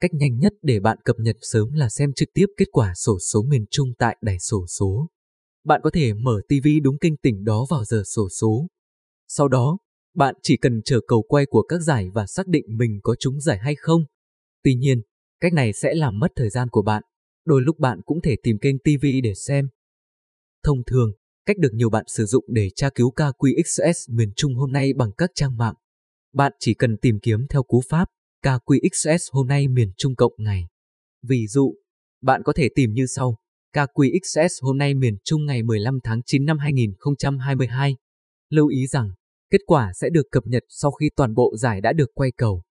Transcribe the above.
Cách nhanh nhất để bạn cập nhật sớm là xem trực tiếp kết quả sổ số miền Trung tại đài sổ số. Bạn có thể mở TV đúng kênh tỉnh đó vào giờ sổ số. Sau đó, bạn chỉ cần chờ cầu quay của các giải và xác định mình có trúng giải hay không. Tuy nhiên, cách này sẽ làm mất thời gian của bạn. Đôi lúc bạn cũng thể tìm kênh TV để xem. Thông thường, cách được nhiều bạn sử dụng để tra cứu KQXS miền Trung hôm nay bằng các trang mạng. Bạn chỉ cần tìm kiếm theo cú pháp KQXS hôm nay miền Trung cộng ngày. Ví dụ, bạn có thể tìm như sau. KQXS hôm nay miền Trung ngày 15 tháng 9 năm 2022. Lưu ý rằng, kết quả sẽ được cập nhật sau khi toàn bộ giải đã được quay cầu.